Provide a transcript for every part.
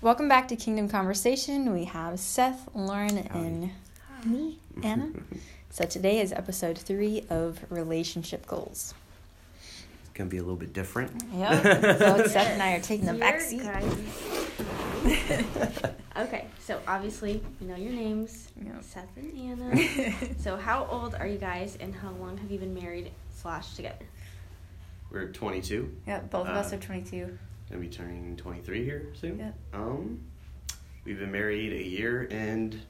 Welcome back to Kingdom Conversation. We have Seth, Lauren, and me, Anna. So today is episode three of relationship goals. It's gonna be a little bit different. Yep. so Seth and I are taking the back seat. okay, so obviously you know your names, Yep. Seth and Anna. so how old are you guys, and how long have you been married slash together? We're 22. Yep, both of us Uh, are 22. Gonna be turning 23 here soon. Yep. Um, we've been married a year and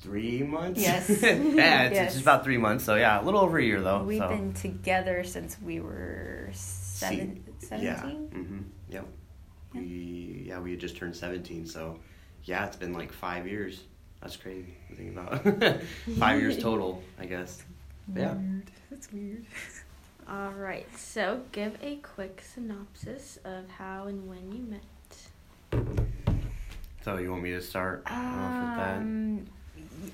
three months. Yes. yeah, it's, Yes. it's just about three months. So yeah, a little over a year though. We've so. been together since we were seven, Yeah. 17. Mm-hmm. Yep. Yeah. We yeah we had just turned 17. So yeah, it's been like five years. That's crazy to think about. five years total, I guess. Yeah. Weird. That's weird. All right, so give a quick synopsis of how and when you met. So you want me to start off with that? Um,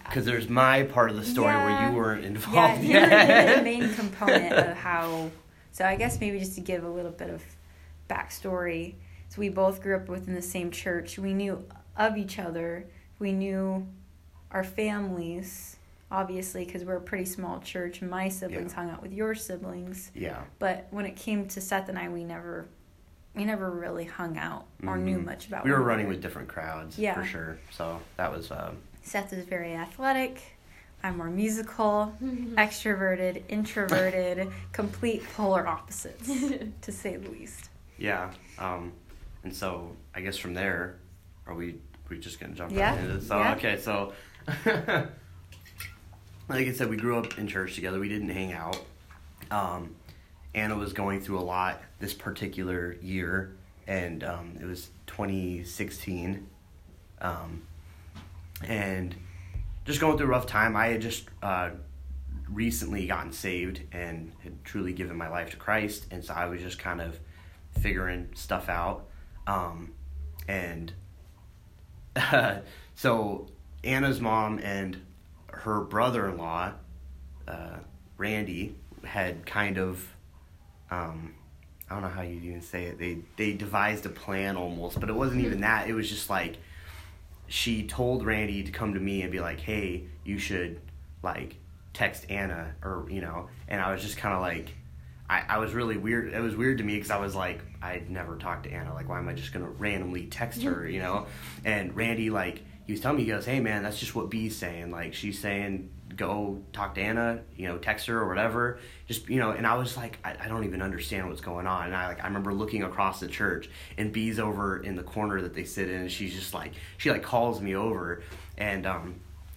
Because there's my part of the story where you weren't yeah, involved you're, you're the main component of how. So I guess maybe just to give a little bit of backstory. So we both grew up within the same church. We knew of each other. We knew our families, obviously, because we're a pretty small church. My siblings Yeah. hung out with your siblings, yeah. but when it came to Seth and I, we never, we never really hung out or knew Mhm. much about. We were one running another. with different crowds Yeah. for sure. So that was um, Seth is very athletic. I'm more musical, Mm-hmm. extroverted, introverted, complete polar opposites, to say the least. yeah. Um, and so I guess from there, are we we just gonna jump Yeah. right into it? So Yeah. okay, so like I said, we grew up in church together. We didn't hang out. Um, Anna was going through a lot this particular year, and um, it was 2016. Um, and just going through a rough time. I had just uh, recently gotten saved and had truly given my life to Christ, and so I was just kind of figuring stuff out. Um, and so Anna's mom and her brother-in-law, uh, Randy, had kind of, um, I don't know how you even say it. They they devised a plan almost, but it wasn't even that. It was just like she told Randy to come to me and be like, "Hey, you should like text Anna," or you know. And I was just kind of like, I, I was really weird. It was weird to me because I was like, I'd never talked to Anna. Like, why am I just gonna randomly text her? You know. And Randy like he was telling me, he goes, "Hey man, that's just what B's saying. Like she's saying." Go talk to Anna, you know, text her or whatever. Just you know, and I was like, I, I don't even understand what's going on. And I like, I remember looking across the church, and B's over in the corner that they sit in, and she's just like, she like calls me over, and um,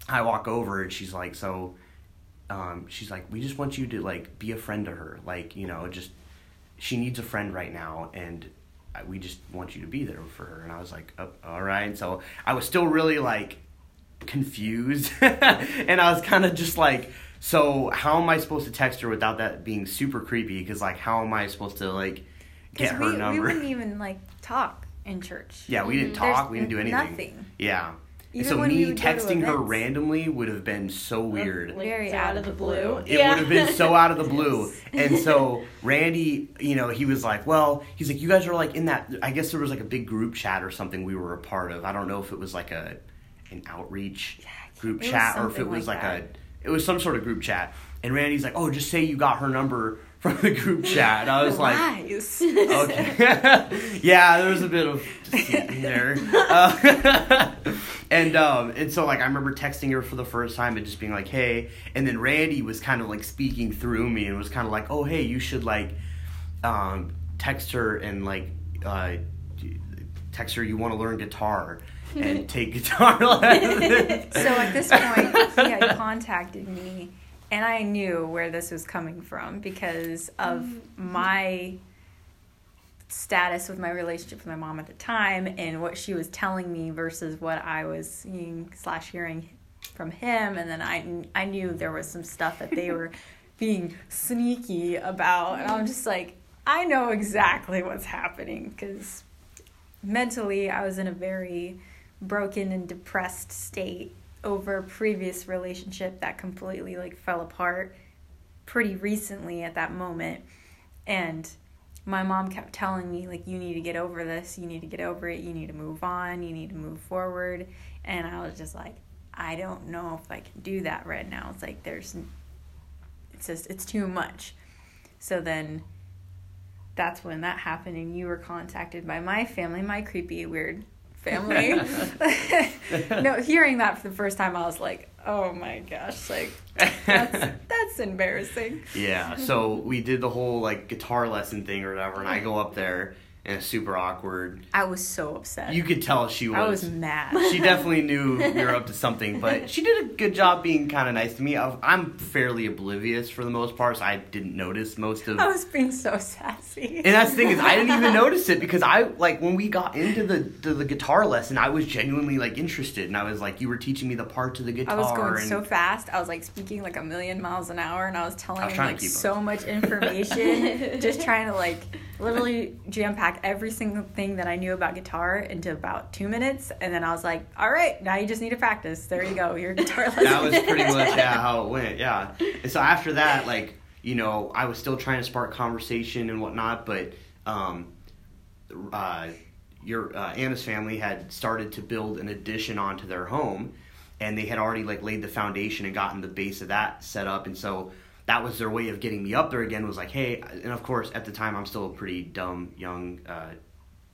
I walk over, and she's like, so, um, she's like, we just want you to like be a friend to her, like you know, just she needs a friend right now, and we just want you to be there for her. And I was like, oh, all right. So I was still really like confused, and I was kind of just like. So how am I supposed to text her without that being super creepy? Because like, how am I supposed to like get her we, number? we wouldn't even like talk in church. Yeah, we didn't Mhm. talk. There's we didn't do anything. nothing. Yeah. Even so when me would go to texting her randomly would have been so weird. Like, Very it's out of the blue. It would have been so out of the blue. And so Randy, you know, he was like, "Well, he's like, you guys are like in that. I guess there was like a big group chat or something we were a part of. I don't know if it was like a an outreach group it chat or if it was like like, a it was some sort of group chat. And Randy's like, "Oh, just say you got her number from the group chat." And I was like, okay. yeah, there was a bit of there. Uh, and um, and so like I remember texting her for the first time and just being like, "Hey," and then Randy was kind of like speaking through me and was kind of like, "Oh, hey, you should like um, text her and like uh, text her you want to learn guitar." And take guitar lessons. so at this point, he had contacted me, and I knew where this was coming from because of mm-hmm. my status with my relationship with my mom at the time and what she was telling me versus what I was seeing slash hearing from him, and then I I knew there was some stuff that they were being sneaky about, and I'm just like I know exactly what's happening because mentally I was in a very broken and depressed state over previous relationship that completely like fell apart pretty recently at that moment. And my mom kept telling me like you need to get over this. You need to get over it. You need to move on. You need to move forward. And i was just like i don't know if i can do that right now. It's like there's it's just it's too much. So then that's when that happened and you were contacted by my family my creepy weird family. No hearing that for the first time i was like oh my gosh like that's that's embarrassing. Yeah, so we did the whole like guitar lesson thing or whatever, and I go up there and super awkward. i was so upset You could tell she was. i was mad she definitely knew we were up to something, but she did a good job being kind of nice to me. I- I'm fairly oblivious for the most part, so I didn't notice most of. i was being so sassy And that's the thing is, I didn't even notice it because I like when we got into the to the guitar lesson, I was genuinely like interested, and I was like, you were teaching me the parts of the guitar. I was going and so fast. I was like speaking like a million miles an hour, and I was telling I was him like so much information, just trying to like literally jam pack every single thing that I knew about guitar into about two minutes. And then I was like, "All right, now you just need to practice. There you go, your guitar lesson." that was pretty much yeah how it went yeah and so after that like you know i was still trying to spark conversation and whatnot but um uh your uh, anna's family had started to build an addition onto their home and they had already like laid the foundation and gotten the base of that set up and so that was their way of getting me up there again was like hey and of course at the time i'm still a pretty dumb young uh,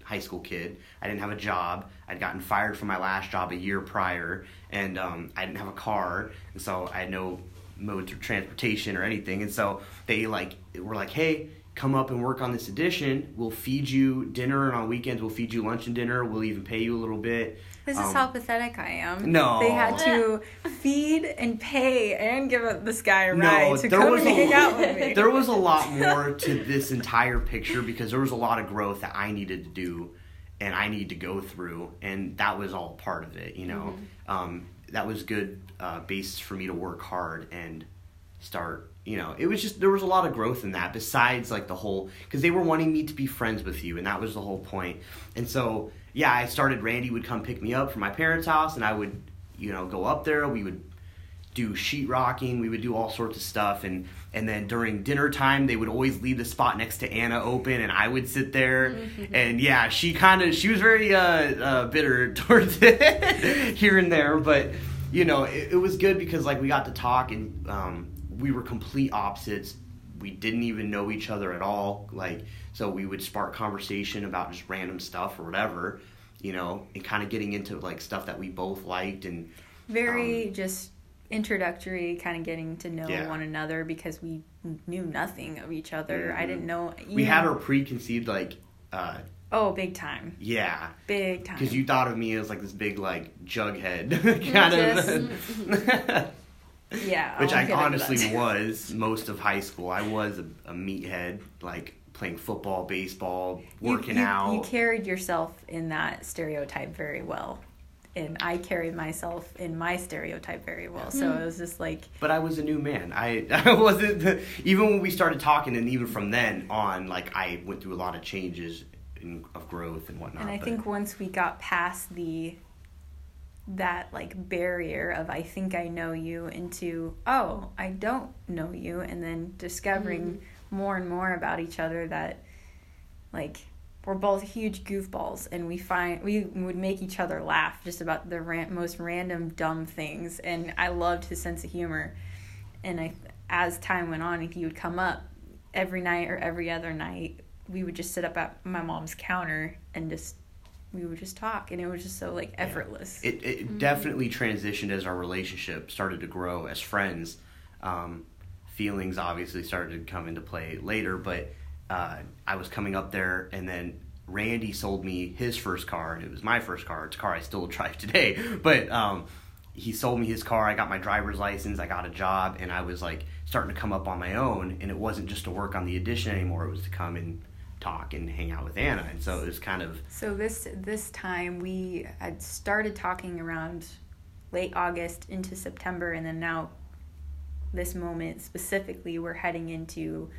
high school kid. I didn't have a job. I'd gotten fired from my last job a year prior, and um, I didn't have a car, and so I had no modes of transportation or anything. And so they like were like, "Hey, come up and work on this edition. We'll feed you dinner, and on weekends we'll feed you lunch and dinner. We'll even pay you a little bit." This is Um, how pathetic I am. No. They had to feed and pay and give this guy a No, ride to there come was and a- hang out with me. there was a lot more to this entire picture because there was a lot of growth that I needed to do and I need to go through, and that was all part of it. You know, um, that was good uh, basis for me to work hard and start. You know, it was just there was a lot of growth in that. Besides, like the whole because they were wanting me to be friends with you, and that was the whole point. And so, yeah, I started. Randy would come pick me up from my parents' house, and I would, you know, go up there. We would do sheetrocking. We would do all sorts of stuff, and and then during dinner time, they would always leave the spot next to Anna open, and I would sit there. And yeah, she kind of she was very uh, uh, bitter towards it here and there, but you know it, it was good because like we got to talk, and um, we were complete opposites. We didn't even know each other at all, like so we would spark conversation about just random stuff or whatever, you know, and kind of getting into like stuff that we both liked and Very just introductory, kind of getting to know Yeah. one another because we knew nothing of each other. I didn't know. we you had our preconceived like uh Oh, big time, yeah big time. because you thought of me as like this big like jughead kind of yeah, which i honestly was most of high school i was a, a meathead like playing football baseball working you, out You carried yourself in that stereotype very well. And I carried myself in my stereotype very well. So Hmm. it was just like, but i was a new man i, I wasn't the, even when we started talking and even from then on like i went through a lot of changes in, of growth and whatnot and I but- think once we got past the that like barrier of I think I know you into oh I don't know you and then discovering more and more about each other that like we're both huge goofballs and we find we would make each other laugh just about the ran- most random dumb things. And I loved his sense of humor. And I as time went on he would come up every night or every other night we would just sit up at my mom's counter and just we would just talk. And it was just so like effortless. It, it definitely transitioned as our relationship started to grow as friends. Um, feelings obviously started to come into play later, but uh, I was coming up there, and then Randy sold me his first car, and it was my first car. It's a car I still drive today, but um, he sold me his car. I got my driver's license. I got a job, and I was like starting to come up on my own. And it wasn't just to work on the addition anymore; it was to come and talk and hang out with Anna. And so it was kind of So this this time we had started talking around late August into September, and then now this moment specifically, we're heading into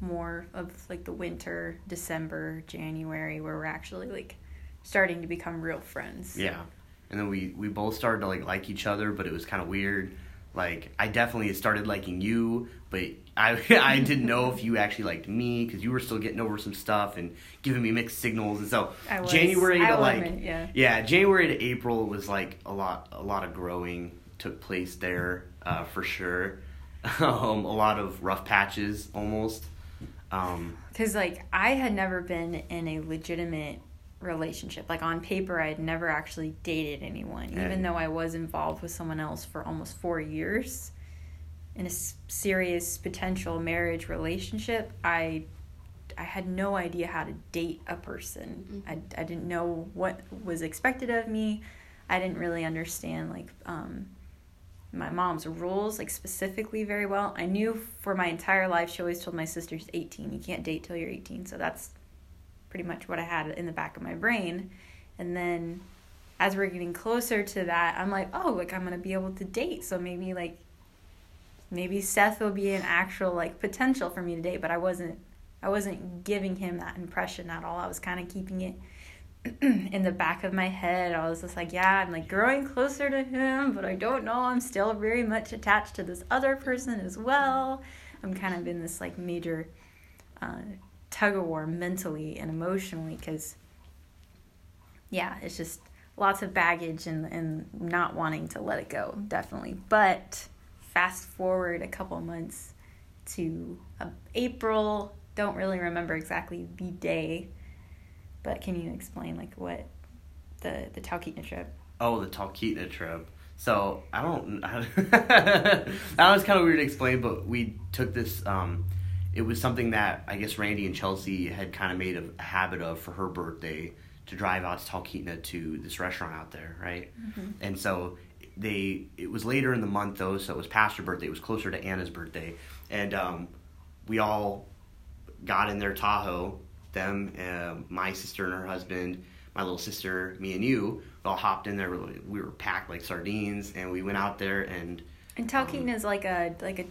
more of like the winter, December, January, where we're actually like starting to become real friends. Yeah, and then we we both started to like like each other, but it was kind of weird. like I definitely started liking you, but I I didn't know if you actually liked me because you were still getting over some stuff and giving me mixed signals, and so I was. January to like yeah. yeah January to April was like a lot a lot of growing took place there uh, for sure. um, a lot of rough patches almost. Um, Because, like, I had never been in a legitimate relationship. Like, on paper, I had never actually dated anyone, even And- though I was involved with someone else for almost four years in a s- serious potential marriage relationship. I. I had no idea how to date a person. I, I didn't know what was expected of me. I didn't really understand like um, my mom's rules like specifically very well. I knew for my entire life she always told my sisters 18, you can't date till you're 18. So that's pretty much what I had in the back of my brain. And then as we're getting closer to that, I'm like, oh, like I'm going to be able to date. So maybe like maybe Seth will be an actual like potential for me to date, but I wasn't I wasn't giving him that impression at all. I was kind of keeping it in the back of my head. I was just like, yeah, I'm like growing closer to him, but I don't know. I'm still very much attached to this other person as well. I'm kind of in this like major uh, tug of war mentally and emotionally because, yeah, it's just lots of baggage and, and not wanting to let it go, definitely. But fast forward a couple months to uh, April, don't really remember exactly the day but can you explain like what the the Talkeetna trip? Oh, the Talkeetna trip. So I don't. that was kind of weird to explain, but we took this. Um, it was something that I guess Randy and Chelsea had kind of made a habit of for her birthday to drive out to Talkeetna to this restaurant out there, right? Mm-hmm. And so they. It was later in the month though, so it was past her birthday. It was closer to Anna's birthday, and um, we all got in their Tahoe them, uh, my sister and her husband, my little sister, me and you, we all hopped in there. We were packed like sardines, and we went out there and And Talkeetna is like a like a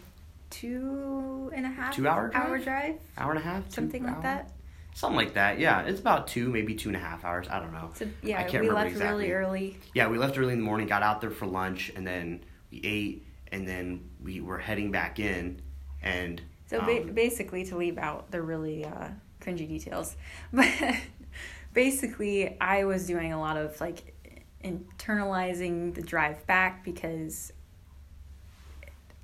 two and a half Two hour hour drive? drive, hour and a half, something like hour- that. something like that. Yeah, it's about two, maybe two and a half hours. I don't know. So I yeah, can't we remember left exactly. really early. Yeah, we left early in the morning, got out there for lunch, and then we ate, and then we were heading back in, and So ba- um, basically, to leave out the really uh, cringy details, but basically, I was doing a lot of like internalizing the drive back because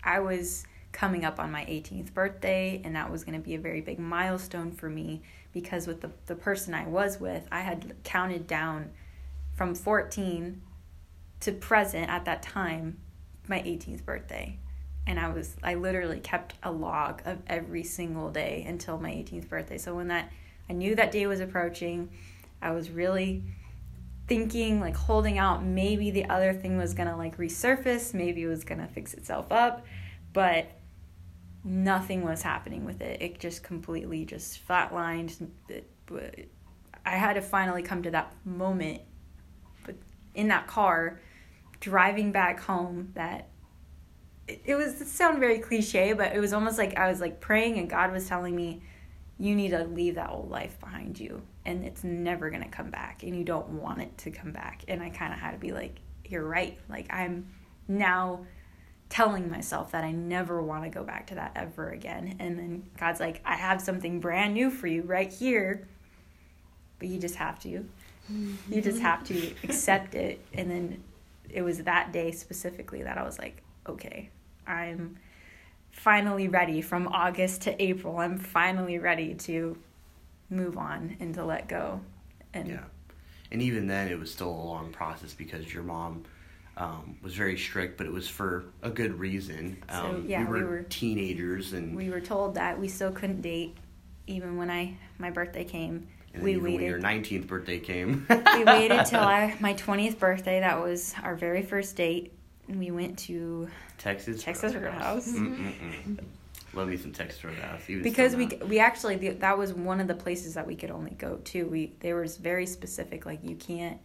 I was coming up on my 18th birthday, and that was going to be a very big milestone for me because with the, the person I was with, I had counted down from 14 to present at that time my 18th birthday and I was I literally kept a log of every single day until my 18th birthday. So when that I knew that day was approaching, I was really thinking like holding out maybe the other thing was going to like resurface, maybe it was going to fix itself up, but nothing was happening with it. It just completely just flatlined. I had to finally come to that moment in that car driving back home that it, was it sound very cliche, but it was almost like I was like praying and God was telling me, you need to leave that old life behind you and it's never gonna come back and you don't want it to come back. And I kinda had to be like, You're right. Like I'm now telling myself that I never want to go back to that ever again. And then God's like, I have something brand new for you right here. But you just have to. You just have to accept it. And then it was that day specifically that I was like, okay, I'm finally ready from August to April. I'm finally ready to move on and to let go. And yeah, and even then, it was still a long process because your mom. Um, was very strict, but it was for a good reason. So, Um, yeah, we, were we were- teenagers, and, we were told that we still couldn't date even when I my birthday came. and we even when your 19th birthday came. we waited till I, my 20th birthday. That was our very first date. And we went to Texas. Texas Roadhouse. Love me some Texas Roadhouse. because we we actually the- that was one of the places that we could only go to. We there was very specific like you can't.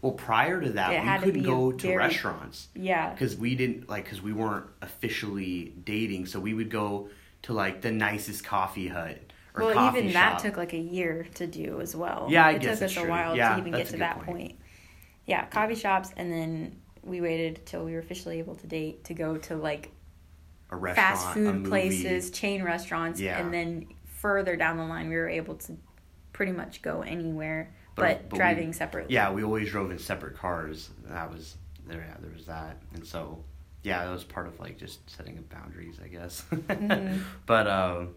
Well, prior to that, to we couldn't a go to very- restaurants Yeah. because we didn't like because we weren't officially dating. So we would go to like the nicest coffee hut or Well, even shop. that took like a year to do as well. Yeah, I it guess took us a true. while Yeah, to even get to that point. point. Yeah, coffee shops, and then we waited till we were officially able to date to go to like A restaurant, fast food places, chain restaurants, Yeah. and then further down the line, we were able to pretty much go anywhere, But- but, but we- driving separately. Yeah, we always drove in separate cars. That was there. Yeah, there was that, and so yeah, that was part of like just setting up boundaries, I guess. Mhm. But um,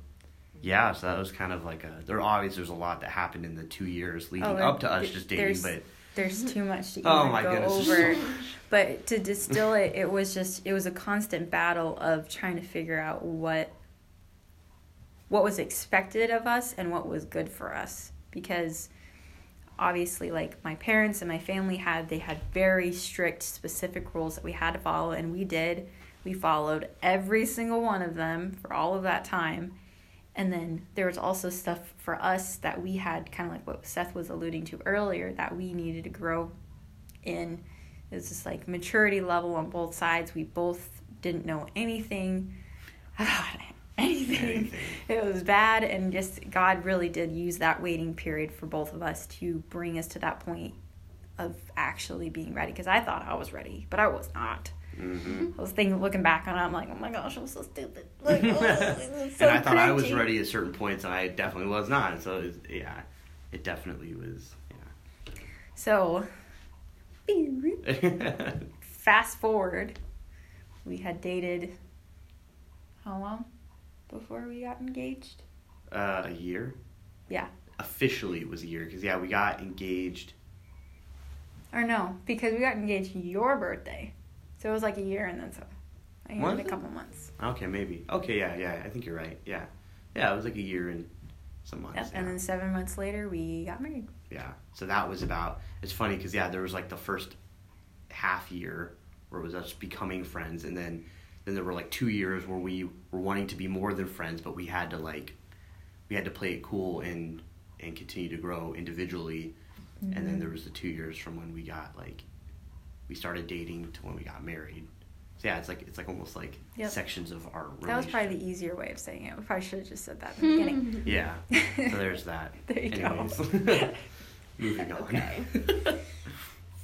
yeah, so that was kind of like a. There obviously there's a lot that happened in the two years leading Oh, up to us just dating, but There's mm-hmm. too much to oh even oh my go goodness, over. there's so much. But to distill it, it was just it was a constant battle of trying to figure out what what was expected of us and what was good for us because obviously like my parents and my family had they had very strict specific rules that we had to follow and we did we followed every single one of them for all of that time and then there was also stuff for us that we had kind of like what Seth was alluding to earlier that we needed to grow in. It was just like maturity level on both sides. We both didn't know anything about anything. Anything. it was bad and just god really did use that waiting period for both of us to bring us to that point of actually being ready because i thought i was ready but i was not hmm i was thinking looking back on it i'm like oh my gosh i'm so stupid like, oh, so and I thought I was ready at certain points, and I definitely was not. So it was, yeah, it definitely was. Yeah. So fast forward we had dated how long before we got engaged uh, a year. Yeah. Officially, it was a year because yeah, we got engaged. or no because we got engaged your birthday so it was like a year and then a year a couple months Okay, maybe. Okay, yeah, yeah. I think you're right. Yeah, yeah. It was like a year and some months. Yep. yeah. and then seven months later we got married Yeah. So that was about. It's funny because yeah, there was like the first half year where it was us becoming friends, and then then there were like two years where we were wanting to be more than friends, but we had to like we had to play it cool and and continue to grow individually. And Mm-hmm. then there was the two years from when we got like we started dating to when we got married. So yeah, it's like it's like almost like Yep. sections of our relationship. that was probably the easier way of saying it we probably should have just said that in the beginning Yeah. So there's that. There you go. Moving on. Okay.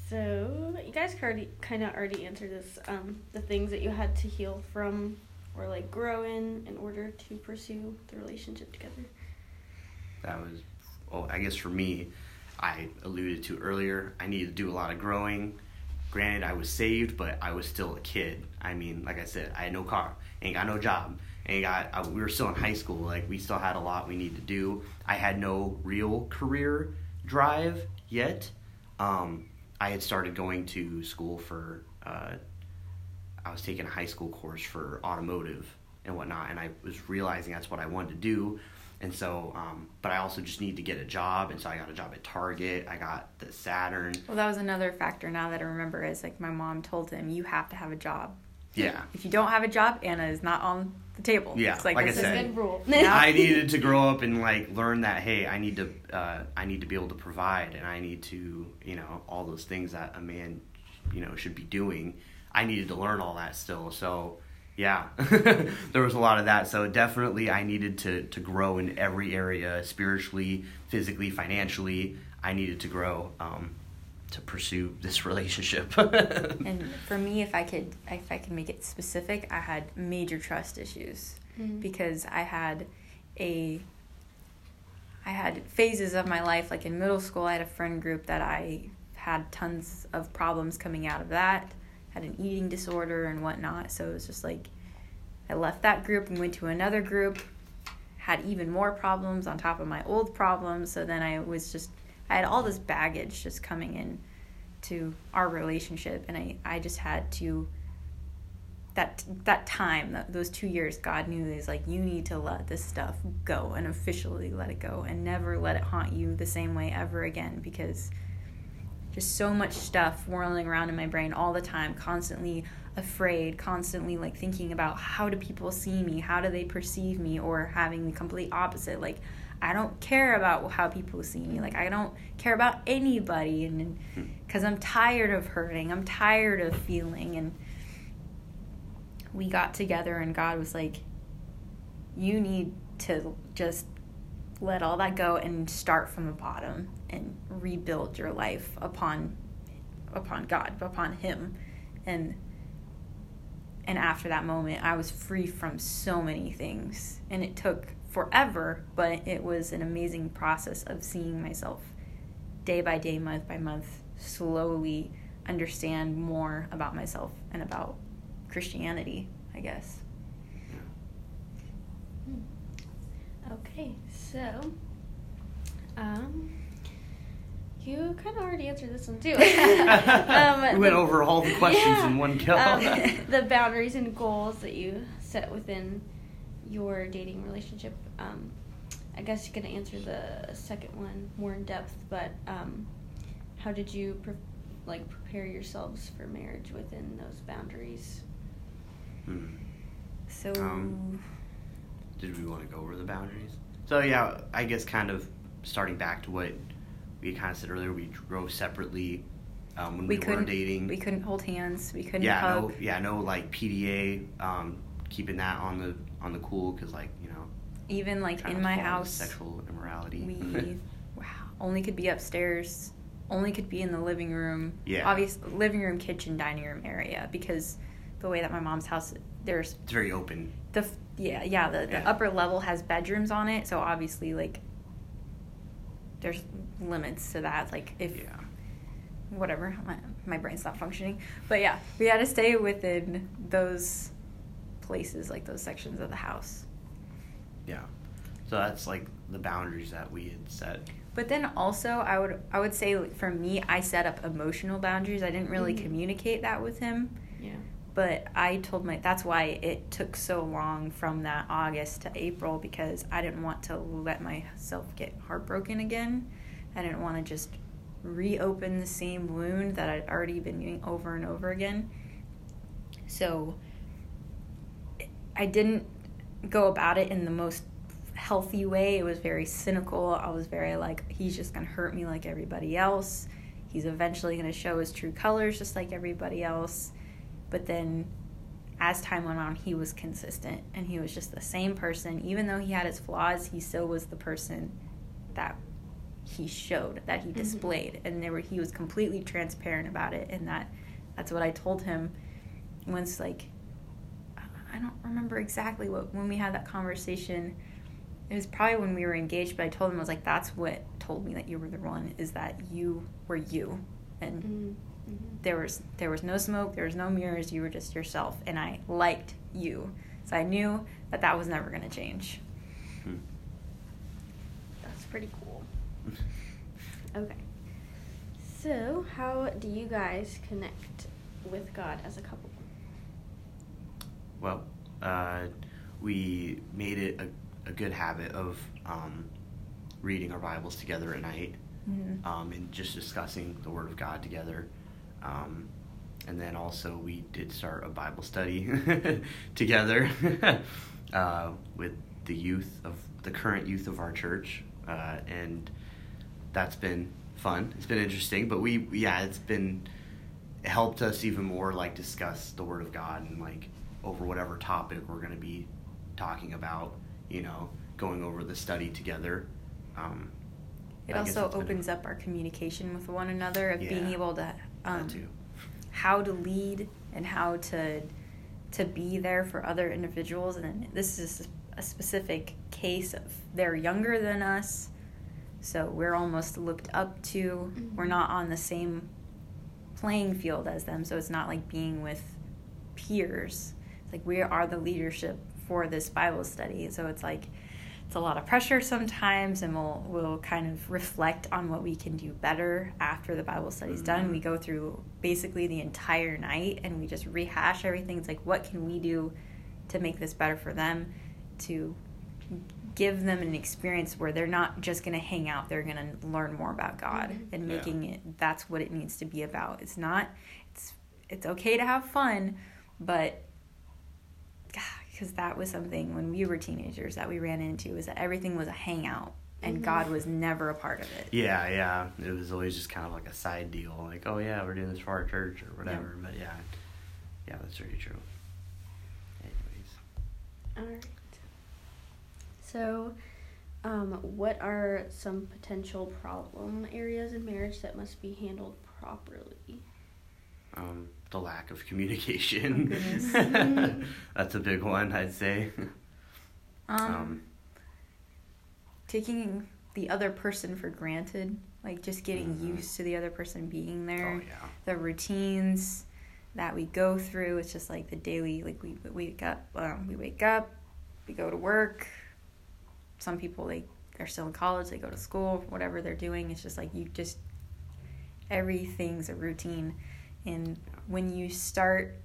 So you guys already kind of already answered this. Um, the things that you had to heal from or like grow in in order to pursue the relationship together. that was well i guess for me i alluded to earlier i needed to do a lot of growing granted i was saved but i was still a kid. I mean like i said i had no car ain't got no job ain't got I, we were still in high school like we still had a lot we need to do. I had no real career drive yet. Um, i had started going to school for uh, I was taking a high school course for automotive and whatnot, and I was realizing that's what I wanted to do. And so, um, but I also just need to get a job, and so I got a job at Target. I got the Saturn. well that was another factor now that i remember is like my mom told him you have to have a job Yeah, if you don't have a job anna is not on the table Yeah, it's like, like I this is said. Rule. I needed to grow up and like learn that hey, I need to uh, I need to be able to provide, and I need to you know all those things that a man you know should be doing. I needed to learn all that still, so yeah, there was a lot of that. So definitely, I needed to to grow in every area, spiritually, physically, financially. I needed to grow um, to pursue this relationship. And for me, if I could, if I could make it specific, I had major trust issues Mm. because I had a, I had phases of my life. Like in middle school, I had a friend group that I had tons of problems coming out of that. Had an eating disorder and whatnot. So it was just like, I left that group and went to another group. Had even more problems on top of my old problems. So then I was just, I had all this baggage just coming in to our relationship and I, I just had to that that time that, those two years god knew is like you need to let this stuff go and officially let it go and never let it haunt you the same way ever again because just so much stuff whirling around in my brain all the time constantly afraid constantly like thinking about how do people see me how do they perceive me or having the complete opposite like i don't care about how people see me like i don't care about anybody and because hmm. i'm tired of hurting i'm tired of feeling and we got together and god was like you need to just let all that go and start from the bottom and rebuild your life upon upon God, upon him. and and after that moment i was free from so many things. And it took forever but it was an amazing process of seeing myself day by day month by month slowly understand more about myself and about christianity i guess. Hmm. Okay, so um, you kind of already answered this one too. um, we went over all the questions yeah, in one go. um, the boundaries and goals that you set within your dating relationship. Um, I guess you can answer the second one more in depth, but um, how did you pre- like prepare yourselves for marriage within those boundaries? Hmm. so Um, Did we want to go over the boundaries? So yeah, I guess kind of starting back to what we kind of said earlier, we drove separately um, when we, we were dating. we couldn't hold hands we couldn't yeah, hug no, yeah, no, like PDA, um, keeping that on the on the cool because like you know, even like in my house sexual immorality. we wow only could be upstairs only could be in the living room Yeah. obvious living room kitchen dining room area because the way that my mom's house there's it's very open. the yeah yeah the, the Yeah. upper level has bedrooms on it so obviously like there's limits to that like if Yeah. whatever my, my brain's not functioning but yeah we had to stay within those places like those sections of the house Yeah. So that's like the boundaries that we had set. But then also, I would I would say for me, I set up emotional boundaries. I didn't really Mhm. communicate that with him, Yeah. But I told my that's why it took so long from that August to April because I didn't want to let myself get heartbroken again. I didn't want to just reopen the same wound that I'd already been doing over and over again. So I didn't go about it in the most healthy way. It was very cynical. I was very like, he's just gonna hurt me like everybody else. He's eventually gonna show his true colors just like everybody else. But then as time went on, he was consistent and he was just the same person. Even though he had his flaws, he still was the person that he showed, that he Mhm. displayed. And there were he was completely transparent about it and that that's what I told him once like I don't remember exactly what when we had that conversation. It was probably when we were engaged, but I told him I was like, "That's what told me that you were the one. Is that you were you, and Mm-hmm. There was there was no smoke, there was no mirrors. You were just yourself, and I liked you. So I knew that that was never going to change. Hmm. That's pretty cool. Okay. So, how do you guys connect with God as a couple? Well, uh, we made it a, a good habit of um, reading our Bibles together at night Mhm. um, and just discussing the Word of God together. Um, and then also, we did start a Bible study together uh, with the youth of the current youth of our church. Uh, and that's been fun. It's been interesting, but we, yeah, it's been it helped us even more like discuss the word of god and like over whatever topic we're going to be talking about you know going over the study together um It I also it's been a- opens up our communication with one another of being able to um, how to lead and how to to be there for other individuals. And this is a specific case of they're younger than us so we're almost looked up to. Mhm. we're not on the same playing field as them so it's not like being with peers. It's like we are the leadership for this bible study so it's like it's a lot of pressure sometimes and we'll we'll kind of reflect on what we can do better after the bible study's done we go through basically the entire night and we just rehash everything it's like what can we do to make this better for them to give them an experience where they're not just going to hang out they're going to learn more about god Mhm. and Yeah. making it that's what it needs to be about it's not it's it's okay to have fun but because that was something when we were teenagers that we ran into was that everything was a hangout and Mhm. god was never a part of it yeah yeah it was always just kind of like a side deal like oh yeah we're doing this for our church or whatever but yeah yeah that's very true anyways All right. So, um, what are some potential problem areas in marriage that must be handled properly? Um, the lack of communication. Oh, That's a big one, I'd say. Um, Um, taking the other person for granted, like just getting Mhm. used to the other person being there. oh yeah. the routines that we go through. It's just like the daily, like we we wake up, um, we wake up, we go to work. Some people they they're still in college, they go to school, whatever they're doing. It's just like you just everything's a routine, and when you start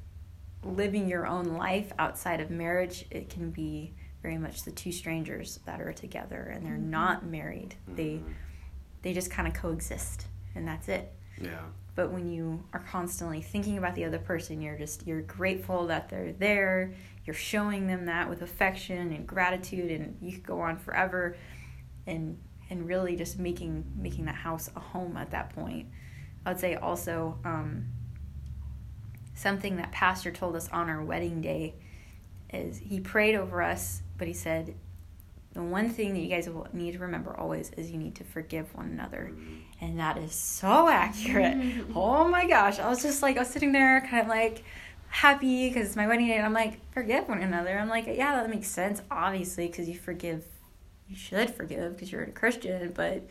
living your own life outside of marriage, it can be very much the two strangers that are together and they're Mhm. not married. They Mhm. they just kind of coexist, and that's it Yeah. but when you are constantly thinking about the other person you're just you're grateful that they're there you're showing them that with affection and gratitude and you could go on forever and and really just making making that house a home at that point i would say also um, something that pastor told us on our wedding day is he prayed over us but he said the one thing that you guys will need to remember always is you need to forgive one another and that is so accurate. oh my gosh. I was just like, I was sitting there kind of like happy because it's my wedding day. And I'm like, forgive one another. I'm like, yeah, that makes sense, obviously, because you forgive, you should forgive because you're a Christian. But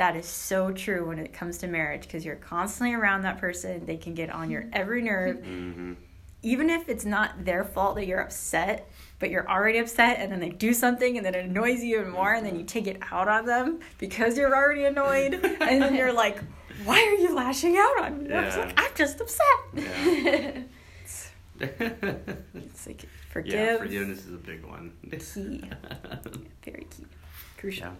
that is so true when it comes to marriage because you're constantly around that person. They can get on your every nerve. Mhm. Even if it's not their fault that you're upset, but you're already upset and then they do something and then it annoys you even more and then you take it out on them because you're already annoyed and then you're like why are you lashing out on me I was like, I'm just upset Yeah. it's like forgive Yeah, forgiveness is a big one. Key. very key crucial Yeah.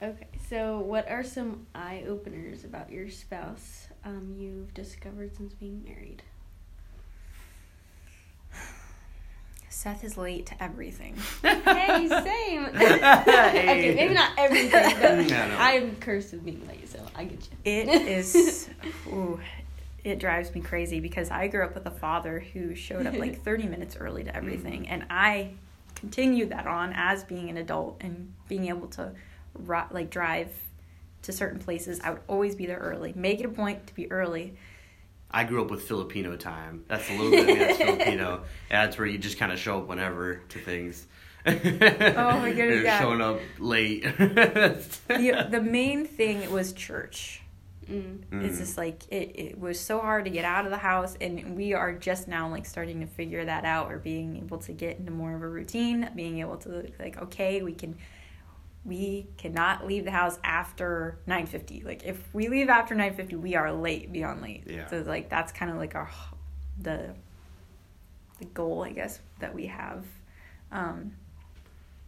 Okay, so what are some eye openers about your spouse um, you've discovered since being married? seth is late to everything hey, same. okay, maybe not everything, but No, no. I'm cursed with being late, so I get you. it is ooh, it drives me crazy because i grew up with a father who showed up like 30 minutes early to everything and i continued that on as being an adult and being able to ri- like drive to certain places i would always be there early make it a point to be early I grew up with Filipino time. That's a little bit of that's Filipino. That's where you just kind of show up whenever to things. oh my goodness, yeah. Showing up late. the, the main thing was church Mm. it's just like it, it was so hard to get out of the house and we are just now like starting to figure that out or being able to get into more of a routine being able to like okay we can we cannot leave the house after 9.50 like if we leave after 9.50 we are late beyond late Yeah. so like that's kind of like our the the goal i guess that we have um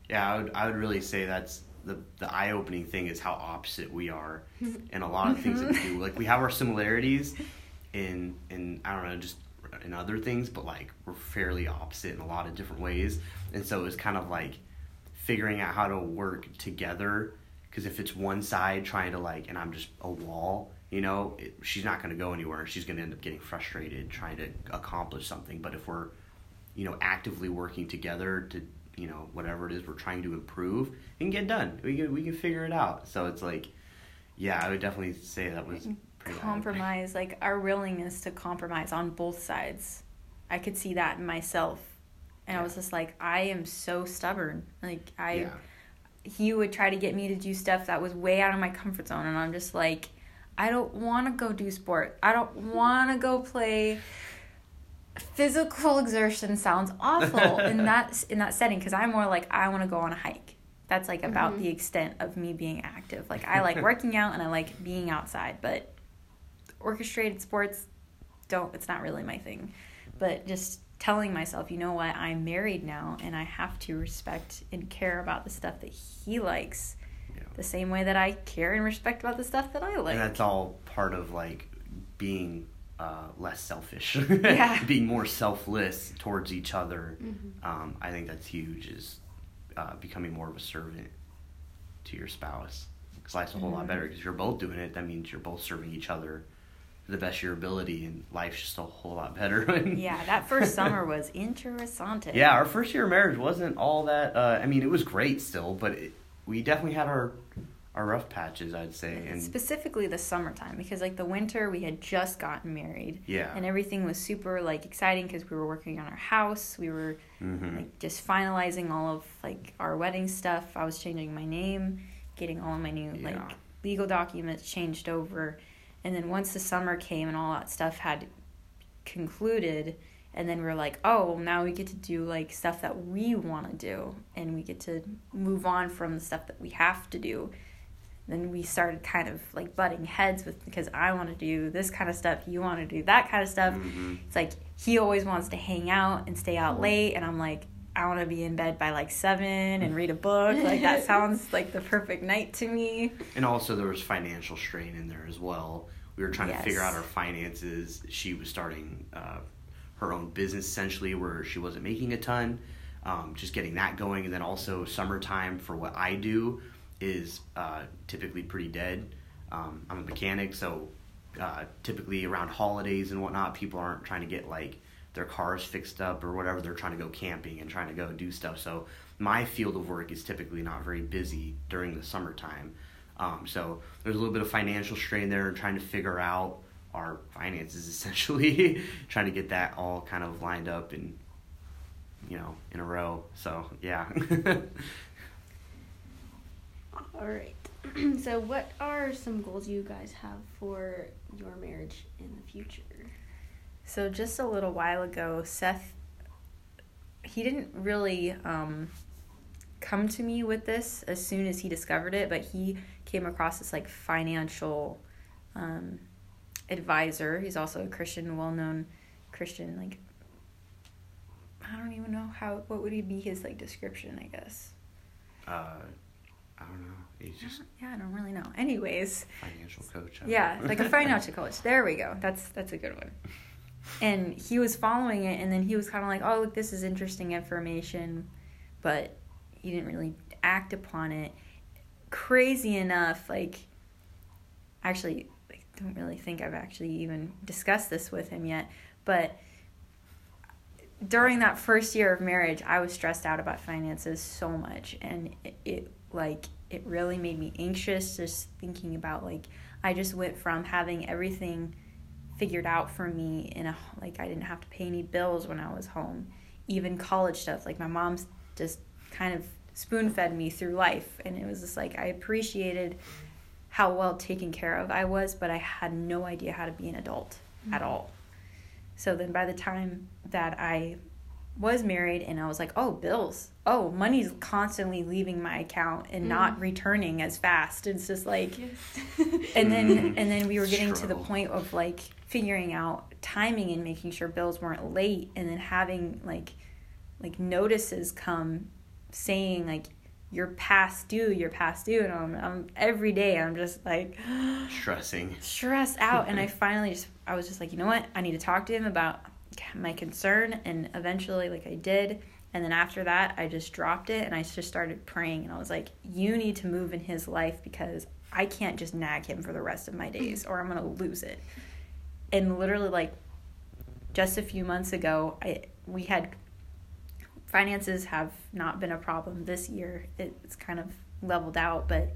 Yeah, I would, I would really say that's the, the eye opening thing is how opposite we are in a lot of things that we do. Like we have our similarities in in I don't know just in other things, but like we're fairly opposite in a lot of different ways. And so it's kind of like figuring out how to work together. Because if it's one side trying to like, and I'm just a wall, you know, it, she's not going to go anywhere. She's going to end up getting frustrated trying to accomplish something. But if we're, you know, actively working together to, you know, whatever it is we're trying to improve, can get done. We can we can figure it out. So it's like, yeah, I would definitely say that was compromise like our willingness to compromise on both sides i could see that in myself and i was just like i am so stubborn. Like i Yeah. he would try to get me to do stuff that was way out of my comfort zone and i'm just like i don't want to go do sport. I don't want to go play. Physical exertion sounds awful in that in that setting because i'm more like i want to go on a hike. That's like about Mhm. the extent of me being active. Like i like working out and i like being outside but orchestrated sports don't it's not really my thing. But just telling myself you know what i'm married now and i have to respect and care about the stuff that he likes Yeah. the same way that i care and respect about the stuff that i like and that's all part of like being uh, less selfish Yeah. being more selfless towards each other Mhm. um, i think that's huge is uh, becoming more of a servant to your spouse because life's a whole lot Mhm. better because you're both doing it that means you're both serving each other to the best of your ability and life's just a whole lot better yeah that first summer was interessante yeah our first year of marriage wasn't all that uh, i mean it was great still but it, we definitely had our our rough patches, I'd say. And specifically the summertime because like the winter we had just gotten married. Yeah, and everything was super like exciting because we were working on our house. We were hmm like just finalizing all of like our wedding stuff. I was changing my name getting all of my new Yeah. like legal documents changed over and then once the summer came and all that stuff had concluded and then we're like oh now we get to do like stuff that we want to do and we get to move on from the stuff that we have to do then we started kind of like butting heads with because i want to do this kind of stuff you want to do that kind of stuff. Hmm it's like he always wants to hang out and stay out late and i'm like i want to be in bed by like seven and read a book like that sounds like the perfect night to me And also there was financial strain in there as well. We were trying to figure out our finances. She was starting uh, her own business essentially, where she wasn't making a ton. Um, just getting that going, and then also summertime for what I do is uh, typically pretty dead. Um, I'm a mechanic, so uh, typically around holidays and whatnot, people aren't trying to get like their cars fixed up or whatever. They're trying to go camping and trying to go do stuff. So my field of work is typically not very busy during the summertime. Um, so there's a little bit of financial strain there and trying to figure out our finances essentially, trying to get that all kind of lined up and you know in a row. So yeah. All right. so, what are some goals you guys have for your marriage in the future? So just a little while ago seth he didn't really um, come to me with this as soon as he discovered it but he came across this like financial um, advisor. He's also a christian well-known christian like i don't even know how what would he be his like description i guess. Uh, I don't know. He's just yeah i don't really know. Anyways. Financial coach. Yeah like a financial coach. There we go. That's that's a good one and he was following it and then he was kind of like oh look this is interesting information but he didn't really act upon it. Crazy enough like actually i don't really think i've actually even discussed this with him yet but during that first year of marriage i was stressed out about finances so much and it, it like it really made me anxious just thinking about like i just went from having everything figured out for me in a like I didn't have to pay any bills when I was home. Even college stuff, like my mom's just kind of spoon fed me through life and it was just like I appreciated how well taken care of I was, but I had no idea how to be an adult at mm-hmm. all. So then by the time that I was married and I was like, oh, bills. Oh, money's constantly leaving my account and not returning as fast. It's just like Yes. and then Mhm. and then we were getting to the point of like figuring out timing and making sure bills weren't late and then having like like notices come saying like you're past due you're past due and I'm, I'm every day i'm just like stressing. stressed out and i finally just i was just like you know what i need to talk to him about my concern and eventually like i did. And then after that i just dropped it and i just started praying and i was like you need to move in his life because i can't just nag him for the rest of my days or i'm going to lose it. And literally like just a few months ago i we had finances have not been a problem this year. It's kind of leveled out but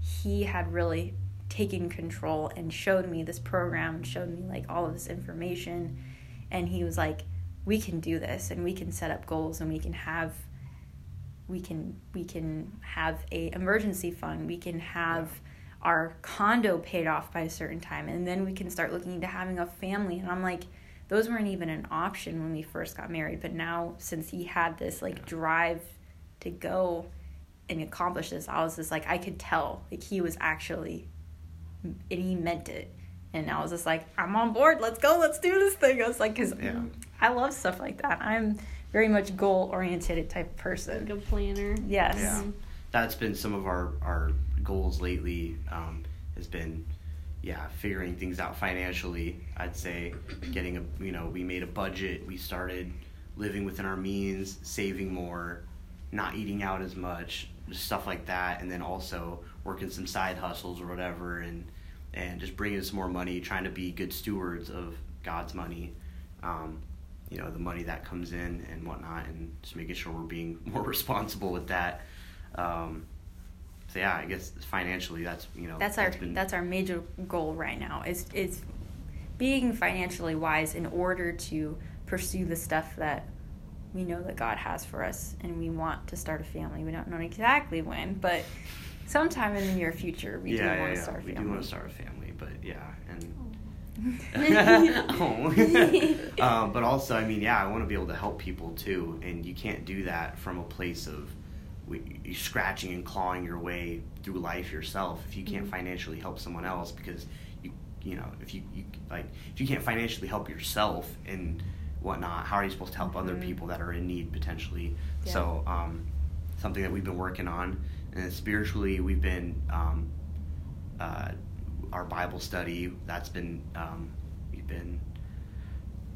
he had really taken control and showed me this program showed me like all of this information and he was like we can do this and we can set up goals and we can have we can we can have a emergency fund. We can have our condo paid off by a certain time and then we can start looking into having a family. And i'm like those weren't even an option when we first got married but now since he had this like drive to go and accomplish this i was just like i could tell like he was actually and he meant it and i was just like i'm on board let's go let's do this thing i was like because Yeah. i love stuff like that i'm very much goal oriented type of person Like a planner. yes Yeah. That's been some of our our goals lately. Um, has been, yeah, figuring things out financially. I'd say getting a you know we made a budget. We started living within our means, saving more, not eating out as much, just stuff like that, and then also working some side hustles or whatever, and and just bringing some more money, trying to be good stewards of God's money. Um, you know the money that comes in and whatnot, and just making sure we're being more responsible with that. Um, so yeah, I guess financially, that's you know that's our been, that's our major goal right now is is being financially wise in order to pursue the stuff that we know that God has for us and we want to start a family. We don't know exactly when, but sometime in the near future we yeah, do want to start a we family. do want to start a family, but yeah, and Oh. um, but also, I mean, yeah, I want to be able to help people too, and you can't do that from a place of you scratching and clawing your way through life yourself if you can't Mhm. financially help someone else because you you know if you, you like if you can't financially help yourself and whatnot how are you supposed to help other Mhm. people that are in need potentially Yeah. so um, something that we've been working on and then spiritually we've been um, uh, our Bible study. That's been um, we've been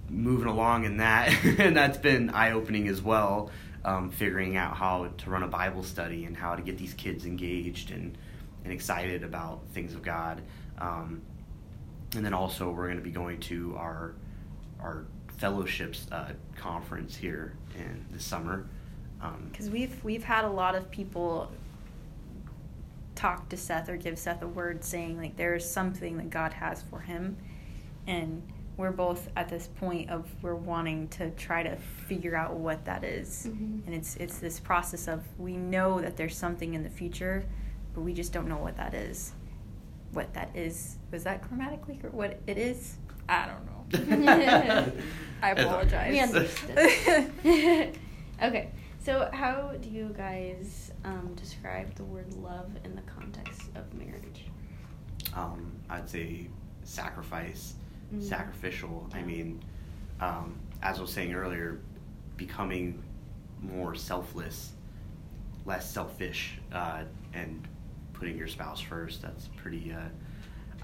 moving along in that, and that's been eye opening as well. Um, figuring out how to run a Bible study and how to get these kids engaged and and excited about things of God. Um, and then also we're going to be going to our our fellowships uh, conference here in the summer. Um, because we've we've had a lot of people talk to Seth or give Seth a word saying like there is something that God has for him, and we're both at this point of we're wanting to try to figure out what that is. Mhm. and it's it's this process of we know that there's something in the future, but we just don't know what that is. What that is was that grammatically or what it is? I don't know. I apologize. We understood. okay, so how do you guys um, describe the word love in the context of marriage? um, I'd say sacrifice, Mhm. sacrificial. I mean, um, as I was saying earlier, becoming more selfless, less selfish, uh, and putting your spouse first. That's pretty. Uh,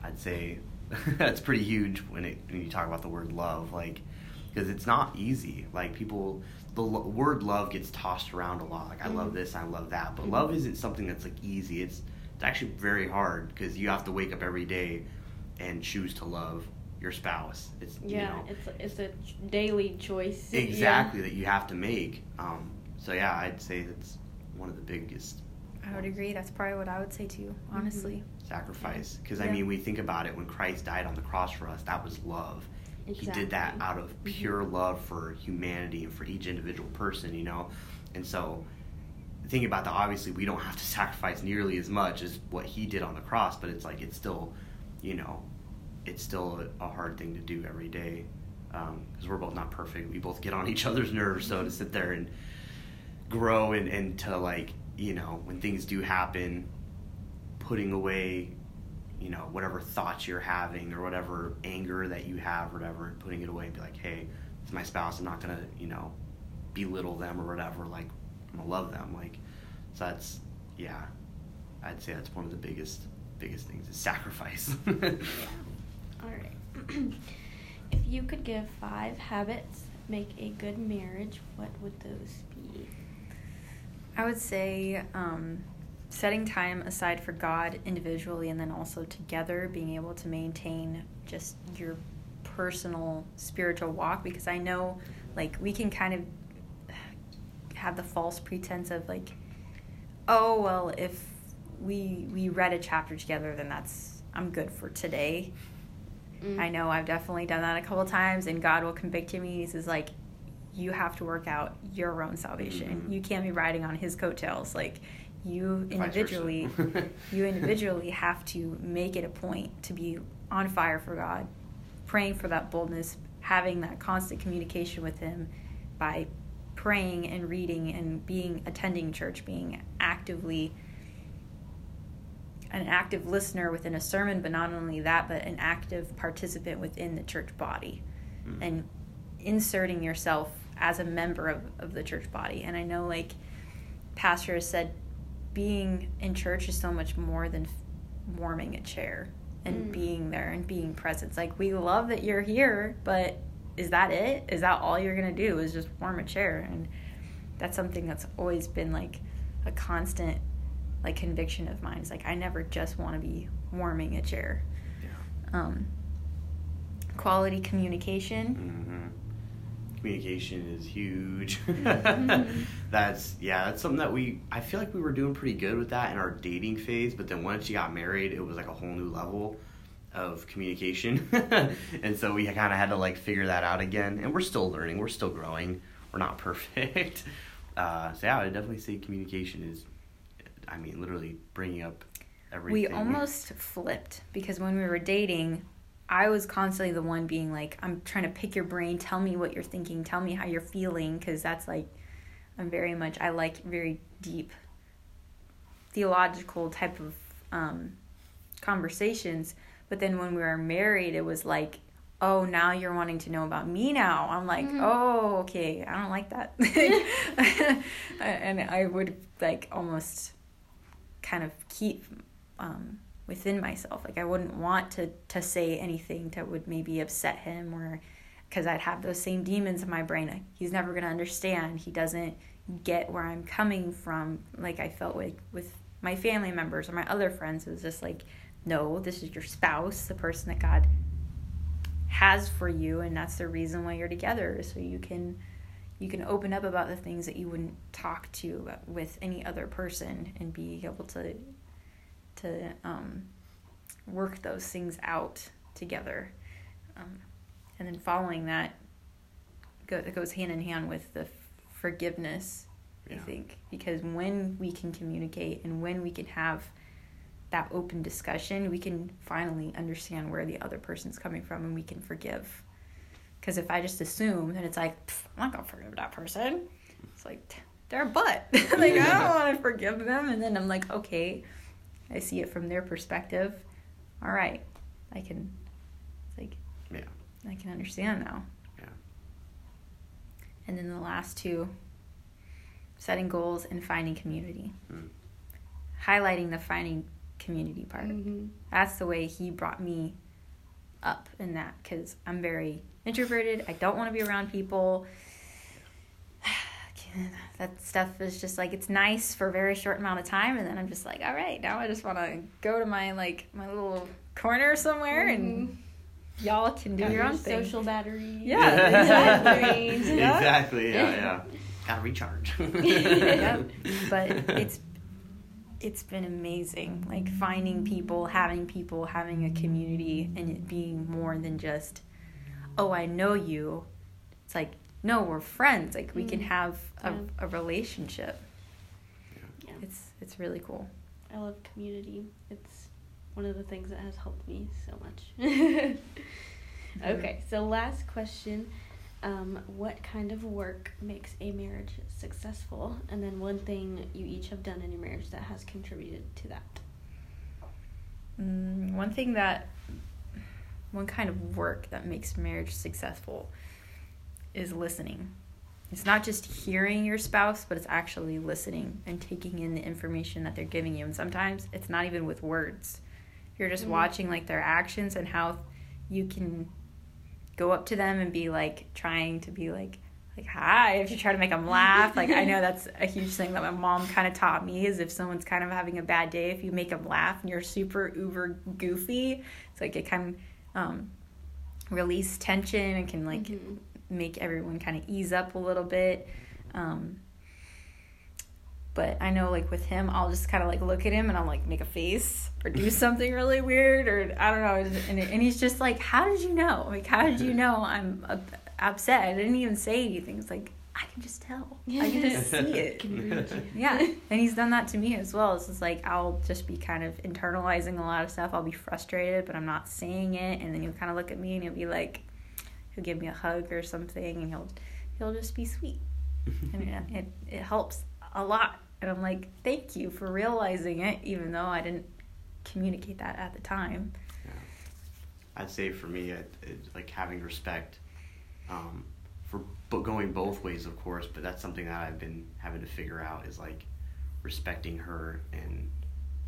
I'd say that's pretty huge when it when you talk about the word love, like because it's not easy. Like people, the lo- word love gets tossed around a lot. Like I love Mhm. this, I love that, but Mhm. love isn't something that's like easy. It's it's actually very hard because you have to wake up every day and choose to love your spouse. It's you Yeah, know it's it's a daily choice. Yeah. exactly that you have to make. Um, so yeah, I'd say that's one of the biggest I would agree. That's probably what I would say too, honestly. sacrifice because I mean we think about it when Christ died on the cross for us that was love he did that out of Mhm. pure love for humanity and for each individual person you know? And so think about that obviously we don't have to sacrifice nearly as much as what he did on the cross but it's like it's still you know it's still a, a hard thing to do every day because we're both not perfect. We both get on each other's nerves so to sit there and grow and, and to like you know when things do happen putting away you know whatever thoughts you're having or whatever anger that you have or whatever and putting it away and be like hey it's my spouse i'm not gonna you know belittle them or whatever like i'm gonna love them like so that's yeah i'd say that's one of the biggest biggest things is sacrifice Yeah. All right. if you could give five habits make a good marriage, what would those be? I would say um, setting time aside for God individually and then also together, being able to maintain just your personal spiritual walk because I know like we can kind of have the false pretense of like oh well if we we read a chapter together then that's I'm good for today. Mm. I know I've definitely done that a couple times, and God will convict me. He says, like, you have to work out your own salvation. Mhm. You can't be riding on His coattails. Like, you individually, you individually have to make it a point to be on fire for God, praying for that boldness, having that constant communication with Him by praying and reading and being attending church, being actively an active listener within a sermon, but not only that, but an active participant within the church body Mm. and inserting yourself as a member of, of the church body. And I know, like, Pastor has said, being in church is so much more than warming a chair and Mm. being there and being present. It's like, we love that you're here, but is that it? Is that all you're going to do is just warm a chair? And that's something that's always been like a constant like conviction of mine. It's like I never just want to be warming a chair. yeah Um, quality communication. hmm communication is huge. Mm-hmm. that's yeah, that's something that we I feel like we were doing pretty good with that in our dating phase, but then once you got married, it was like a whole new level of communication. and so we kind of had to like figure that out again, and we're still learning, we're still growing. We're not perfect. Uh, so yeah, I definitely say communication is I mean, literally bringing up everything. We almost flipped because when we were dating, I was constantly the one being like, I'm trying to pick your brain, tell me what you're thinking, tell me how you're feeling, because that's like, I'm very much, I like very deep theological type of um, conversations. But then when we were married, it was like, oh, now you're wanting to know about me now. I'm like, Mhm. oh, okay, I don't like that. and I would like almost kind of keep um, within myself. Like I wouldn't want to to say anything that would maybe upset him or because I'd have those same demons in my brain. Like, He's never gonna understand. He doesn't get where I'm coming from. Like I felt like with my family members or my other friends, it was just like, no, this is your spouse, the person that God has for you, and that's the reason why you're together, so you can you can open up about the things that you wouldn't talk to with any other person and be able to to um, work those things out together um, and then following that go, it goes hand in hand with the forgiveness i think because when we can communicate and when we can have that open discussion we can finally understand where the other person's coming from and we can forgive because if I just assume, that it's like, I'm not gonna forgive that person. It's like they're a butt. like I don't want to forgive them. And then I'm like, okay, I see it from their perspective. All right, I can. It's like, Yeah. I can understand now. Yeah. And then the last two, setting goals and finding community. Mm. Highlighting the finding community part. Mhm. That's the way he brought me up in that because I'm very introverted. I don't want to be around people. That stuff is just like it's nice for a very short amount of time, and then I'm just like, all right, now I just want to go to my like my little corner somewhere, and mm-hmm. y'all can do Got your your own thing. social battery. Yeah, exactly. Yeah. exactly. Yeah, yeah. Gotta recharge. yeah, but it's it's been amazing. Like finding people, having people, having a community, and it being more than just, oh, I know you. It's like, no, we're friends. Like we can Mm. have a, Yeah. a relationship. Yeah. It's it's really cool. I love community. It's one of the things that has helped me so much. okay, so last question. Um, what kind of work makes a marriage successful? And then one thing you each have done in your marriage that has contributed to that. Mm, one thing that, one kind of work that makes marriage successful is listening. It's not just hearing your spouse, but it's actually listening and taking in the information that they're giving you. And sometimes it's not even with words. You're just Mhm. watching like their actions and how you can go up to them and be like trying to be like like hi if you try to make them laugh like i know that's a huge thing that my mom kind of taught me is if someone's kind of having a bad day if you make them laugh and you're super uber goofy it's like it can um, release tension and can like Mhm. Make everyone kind of ease up a little bit. Um, but i know like with him i'll just kind of like look at him and i'll like make a face or do something really weird or i don't know and, and he's just like how did you know? Like how did you know i'm upset? I didn't even say anything. It's like i can just tell. I can just see it. Can yeah. And he's done that to me as well. It's just like i'll just be kind of internalizing a lot of stuff. I'll be frustrated but i'm not saying it. And then he'll kind of look at me and he'll be like he'll give me a hug or something and he'll he'll just be sweet and it, it, it helps a lot and i'm like thank you for realizing it even though i didn't communicate that at the time Yeah. I'd say for me, it, it's like having respect um, for but going both ways, of course. But that's something that I've been having to figure out is like respecting her and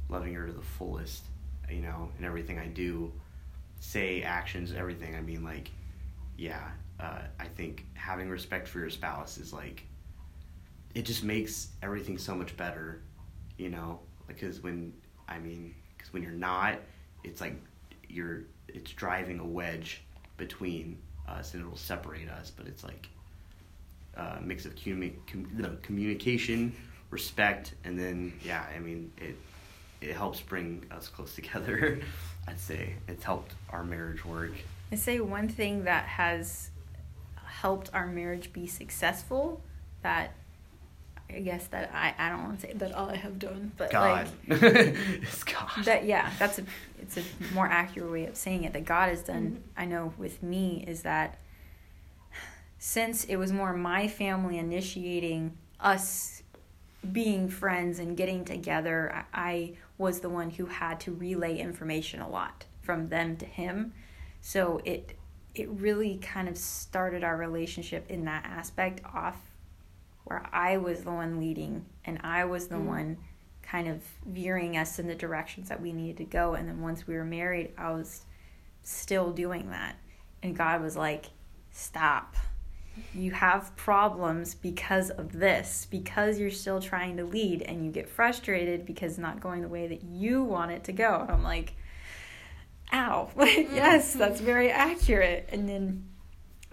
loving her to the fullest, you know, in everything I do, say, actions, everything. I mean, like, yeah, uh, I think having respect for your spouse is like, it just makes everything so much better, you know, because when I mean, because when you're not, it's like you're it's driving a wedge between us and it'll separate us but it's like uh, mix of communi- com- communication, respect, and then yeah, I mean it it helps bring us close together. I'd say it's helped our marriage work. I say one thing that has helped our marriage be successful that I guess that I, I don't want to say that all I have done, but God, like it's God. that yeah, that's a it's a more accurate way of saying it that God has done. Mhm. I know with me is that since it was more my family initiating us being friends and getting together, I, I was the one who had to relay information a lot from them to him. So it it really kind of started our relationship in that aspect off where I was the one leading and I was the Mm. one kind of veering us in the directions that we needed to go. And then once we were married, I was still doing that. And God was like, stop. You have problems because of this, because you're still trying to lead and you get frustrated because it's not going the way that you want it to go. And I'm like, ow. Like, yes, mm-hmm. that's very accurate. And then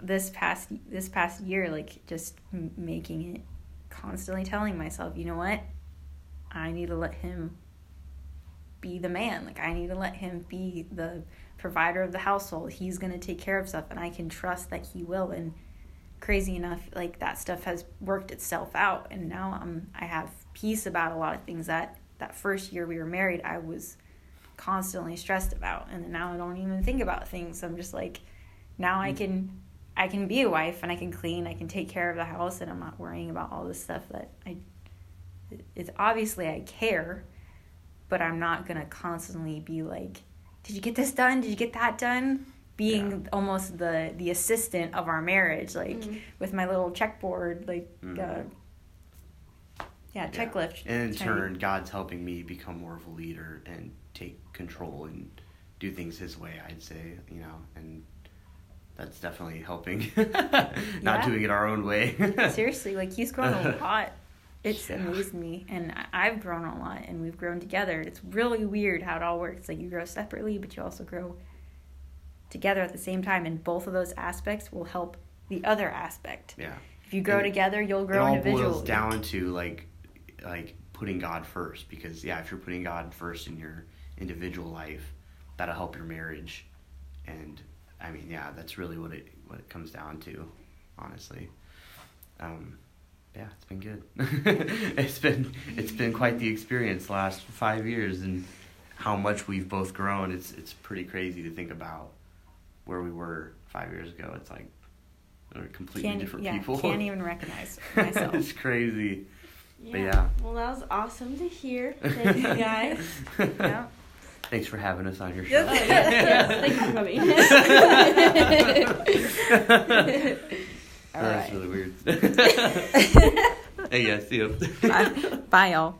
this past this past year like just m- making it constantly telling myself you know what? I need to let him be the man. Like i need to let him be the provider of the household. He's going to take care of stuff and i can trust that he will. And crazy enough like that stuff has worked itself out. And now i'm i have peace about a lot of things that that first year we were married i was constantly stressed about and now i don't even think about things i'm just like now i can I can be a wife and I can clean, I can take care of the house, and I'm not worrying about all this stuff that I. It's obviously I care, but I'm not gonna constantly be like, "Did you get this done? Did you get that done?" Being almost the the assistant of our marriage, like Mhm. with my little checkboard, like, Mhm. uh, yeah, Yeah. checklist. And in turn, God's helping me become more of a leader and take control and do things His way. I'd say, you know, and that's definitely helping. Not Yeah. doing it our own way. seriously like he's grown a lot it's Yeah. amazed me and i've grown a lot and we've grown together it's really weird how it all works like you grow separately but you also grow together at the same time and both of those aspects will help the other aspect Yeah. if you grow And together you'll grow It grow all individually boils down to like, like putting God first. Because yeah, if you're putting God first in your individual life, that'll help your marriage. And I mean, yeah, that's really what it what it comes down to, honestly. Um, yeah, it's been good. it's been it's been quite the experience the last five years, and how much we've both grown. It's it's pretty crazy to think about where we were five years ago. It's like we're completely can't, different yeah, people. can't even recognize myself it's crazy. Yeah. But yeah. Well, that was awesome to hear. Thank you guys. yeah. Thanks for having us on your show. Yes, yes, yes. Thank you for coming. All That's right. really weird. hey, yeah, see you. Bye. Bye y'all